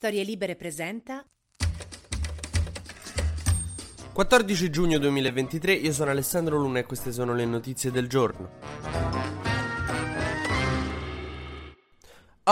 Storie Libere presenta 14 giugno 2023, io sono Alessandro Luna e queste sono le notizie del giorno.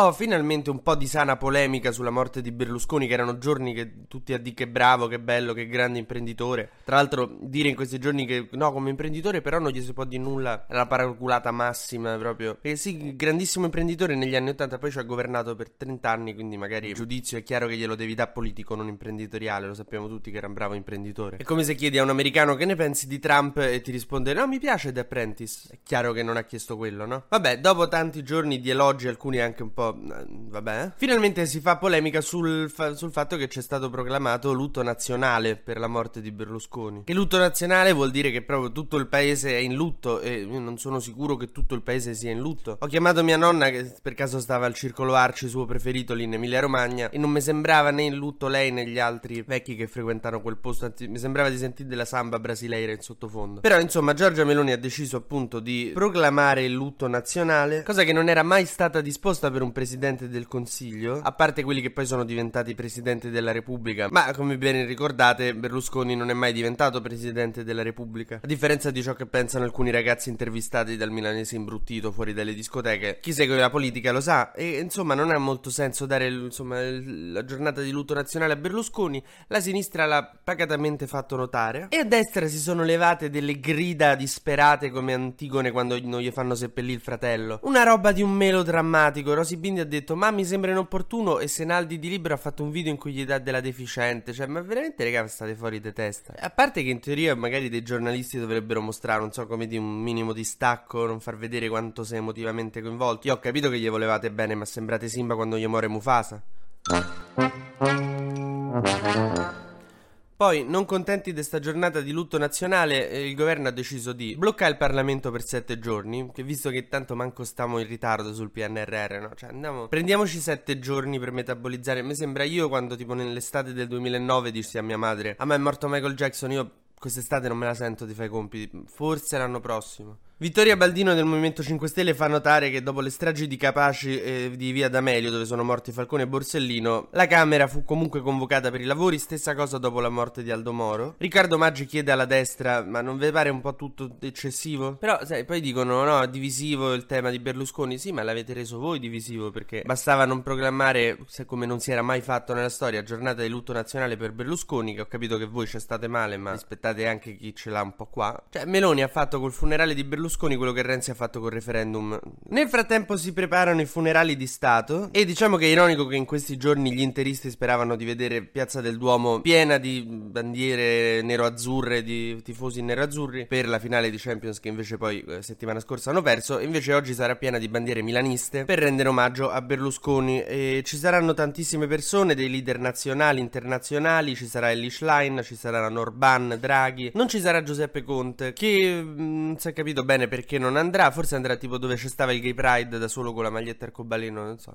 Oh, finalmente un po' di sana polemica sulla morte di Berlusconi, che erano giorni che tutti a dire che bravo, che bello, che grande imprenditore. Tra l'altro, dire in questi giorni che no, come imprenditore, però non gli si può dire nulla, la paraculata massima proprio. E sì, grandissimo imprenditore negli anni 80, poi ci ha governato per 30 anni, quindi magari il giudizio è chiaro che glielo devi da politico, non imprenditoriale. Lo sappiamo tutti che era un bravo imprenditore. È come se chiedi a un americano che ne pensi di Trump e ti risponde no, mi piace The Apprentice. È chiaro che non ha chiesto quello, no? Vabbè, dopo tanti giorni di elogi, alcuni anche un po' vabbè. Finalmente si fa polemica sul, fa- sul, fatto che c'è stato proclamato lutto nazionale per la morte di Berlusconi. Che lutto nazionale vuol dire che proprio tutto il paese è in lutto e io non sono sicuro che tutto il paese sia in lutto. Ho chiamato mia nonna che per caso stava al Circolo Arci, suo preferito lì in Emilia Romagna e non mi sembrava né in lutto lei né gli altri vecchi che frequentano quel posto, anzi mi sembrava di sentire della samba brasileira in sottofondo. Però insomma Giorgia Meloni ha deciso appunto di proclamare il lutto nazionale, cosa che non era mai stata disposta per un presidente del Consiglio, a parte quelli che poi sono diventati presidente della Repubblica. Ma come ben ricordate, Berlusconi non è mai diventato presidente della Repubblica. A differenza di ciò che pensano alcuni ragazzi intervistati dal milanese imbruttito fuori dalle discoteche, chi segue la politica lo sa. E insomma, non ha molto senso dare insomma, la giornata di lutto nazionale a Berlusconi. La sinistra l'ha pacatamente fatto notare. E a destra si sono levate delle grida disperate come Antigone quando non gli fanno seppellire il fratello. Una roba di un melodrammatico. Rosy Bindi ha detto: Ma mi sembra inopportuno. E Senaldi di Libro ha fatto un video in cui gli dà della deficiente. Cioè, ma veramente, raga, state fuori di testa. A parte che in teoria, magari dei giornalisti dovrebbero mostrare, non so, come di un minimo di stacco, non far vedere quanto sei emotivamente coinvolti. Io ho capito che gli volevate bene, ma sembrate Simba quando gli muore Mufasa. Poi, non contenti di questa giornata di lutto nazionale, eh, il governo ha deciso di bloccare il Parlamento per sette giorni, che visto che tanto manco stiamo in ritardo sul PNRR, no? Cioè, andiamo, prendiamoci sette giorni per metabolizzare. Mi sembra io quando, tipo, nell'estate del 2009 dissi a mia madre, a me è morto Michael Jackson, io quest'estate non me la sento di fare i compiti, forse l'anno prossimo. Vittoria Baldino del Movimento 5 Stelle fa notare che dopo le stragi di Capaci e di Via D'Amelio, dove sono morti Falcone e Borsellino, la Camera fu comunque convocata per i lavori, stessa cosa dopo la morte di Aldo Moro. Riccardo Maggi chiede alla destra, ma non vi pare un po' tutto eccessivo? Però, sai, poi dicono, no, divisivo il tema di Berlusconi. Sì, ma l'avete reso voi divisivo, perché bastava non proclamare, se come non si era mai fatto nella storia, giornata di lutto nazionale per Berlusconi, che ho capito che voi ci state male, ma rispettate anche chi ce l'ha un po' qua. Cioè, Meloni ha fatto col funerale di Berlusconi Berlusconi quello che Renzi ha fatto col referendum. Nel frattempo si preparano i funerali di Stato e diciamo che è ironico che in questi giorni gli interisti speravano di vedere Piazza del Duomo piena di bandiere nero-azzurre, di tifosi nero-azzurri per la finale di Champions che invece poi eh, settimana scorsa hanno perso. Invece oggi sarà piena di bandiere milaniste per rendere omaggio a Berlusconi e ci saranno tantissime persone, dei leader nazionali, internazionali, ci sarà Ellie Schlein, ci sarà Norban, Draghi, non ci sarà Giuseppe Conte che mh, mm, si è capito bene bene perché non andrà. Forse andrà tipo dove c'è stava il Gay Pride da solo con la maglietta arcobaleno, non so.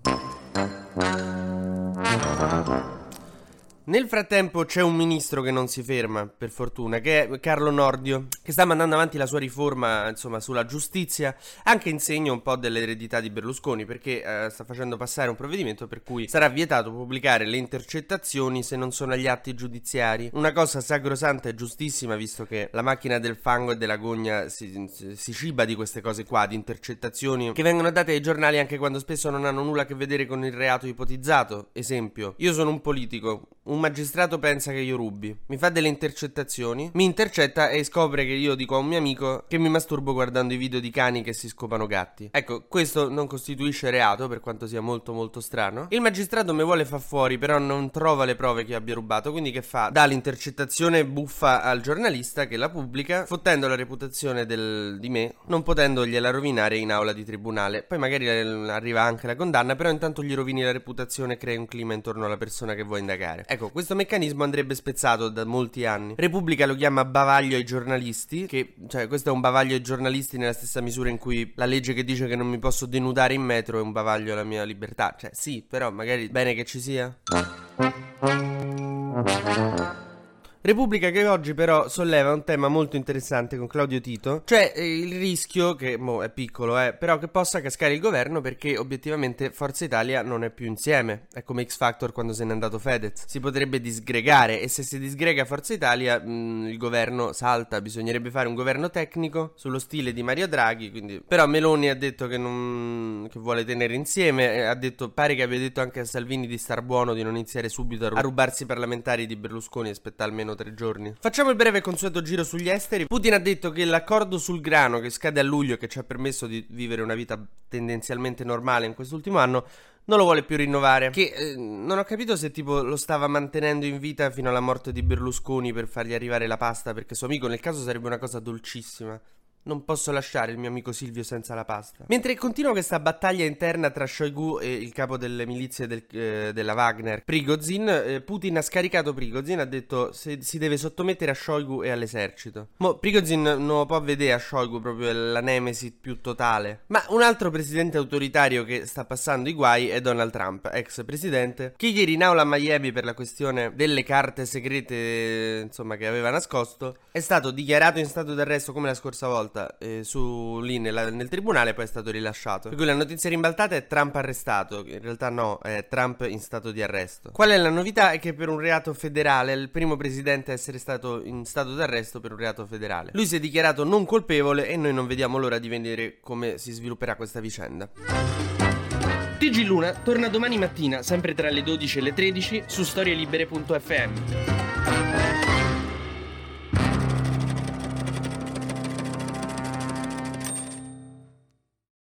Nel frattempo c'è un ministro che non si ferma, per fortuna, che è Carlo Nordio, che sta mandando avanti la sua riforma, insomma, sulla giustizia, anche in segno un po' dell'eredità di Berlusconi, perché eh, sta facendo passare un provvedimento per cui sarà vietato pubblicare le intercettazioni se non sono agli atti giudiziari. Una cosa sacrosanta e giustissima, visto che la macchina del fango e della gogna si, si ciba di queste cose qua, di intercettazioni che vengono date ai giornali anche quando spesso non hanno nulla a che vedere con il reato ipotizzato. Esempio, io sono un politico, un magistrato pensa che io rubi, mi fa delle intercettazioni, mi intercetta e scopre che io dico a un mio amico che mi masturbo guardando i video di cani che si scopano gatti. Ecco, questo non costituisce reato, per quanto sia molto molto strano. Il magistrato mi vuole far fuori, però non trova le prove che abbia rubato, quindi che fa? Dà l'intercettazione buffa al giornalista che la pubblica, fottendo la reputazione del, di me, non potendogliela rovinare in aula di tribunale. Poi magari arriva anche la condanna, però intanto gli rovini la reputazione e crei un clima intorno alla persona che vuoi indagare. Ecco, Ecco, questo meccanismo andrebbe spezzato da molti anni. Repubblica lo chiama bavaglio ai giornalisti, che cioè questo è un bavaglio ai giornalisti nella stessa misura in cui la legge che dice che non mi posso denudare in metro è un bavaglio alla mia libertà. Cioè, sì, però magari bene che ci sia. Repubblica che oggi però solleva un tema molto interessante con Claudio Tito, cioè eh, il rischio che, mo è piccolo eh, però che possa cascare il governo perché obiettivamente Forza Italia non è più insieme, è come X Factor quando se n'è andato Fedez, si potrebbe disgregare e se si disgrega Forza Italia mh, mm, il governo salta, bisognerebbe fare un governo tecnico sullo stile di Mario Draghi, quindi... però Meloni ha detto che, non... che vuole tenere insieme, ha detto, pare che abbia detto anche a Salvini di star buono, di non iniziare subito a rubarsi i parlamentari di Berlusconi e aspettare almeno almeno tre giorni. Facciamo il breve consueto giro sugli esteri. Putin ha detto che l'accordo sul grano che scade a luglio che ci ha permesso di vivere una vita tendenzialmente normale in quest'ultimo anno non lo vuole più rinnovare. Che eh, non ho capito se tipo lo stava mantenendo in vita fino alla morte di Berlusconi per fargli arrivare la pasta perché suo amico nel caso sarebbe una cosa dolcissima. Non posso lasciare il mio amico Silvio senza la pasta. Mentre continua questa battaglia interna tra Shoigu e il capo delle milizie del, eh, della Wagner, Prigozhin, eh, Putin ha scaricato Prigozhin, ha detto se si deve sottomettere a Shoigu e all'esercito. Mo Prigozhin non può vedere a Shoigu proprio la nemesi più totale. Ma un altro presidente autoritario che sta passando i guai è Donald Trump, ex presidente, che ieri in aula a Miami per la questione delle carte segrete, insomma, che aveva nascosto, è stato dichiarato in stato d'arresto come la scorsa volta volta eh, su, lì nella, nel tribunale poi è stato rilasciato. Per cui la notizia rimbalzata è Trump arrestato. In realtà no, è Trump in stato di arresto. Qual è la novità? È che per un reato federale è il primo presidente a essere stato in stato d'arresto per un reato federale. Lui si è dichiarato non colpevole e noi non vediamo l'ora di vedere come si svilupperà questa vicenda. TG Luna torna domani mattina, sempre tra le 12 e le 13, su storielibere.fm.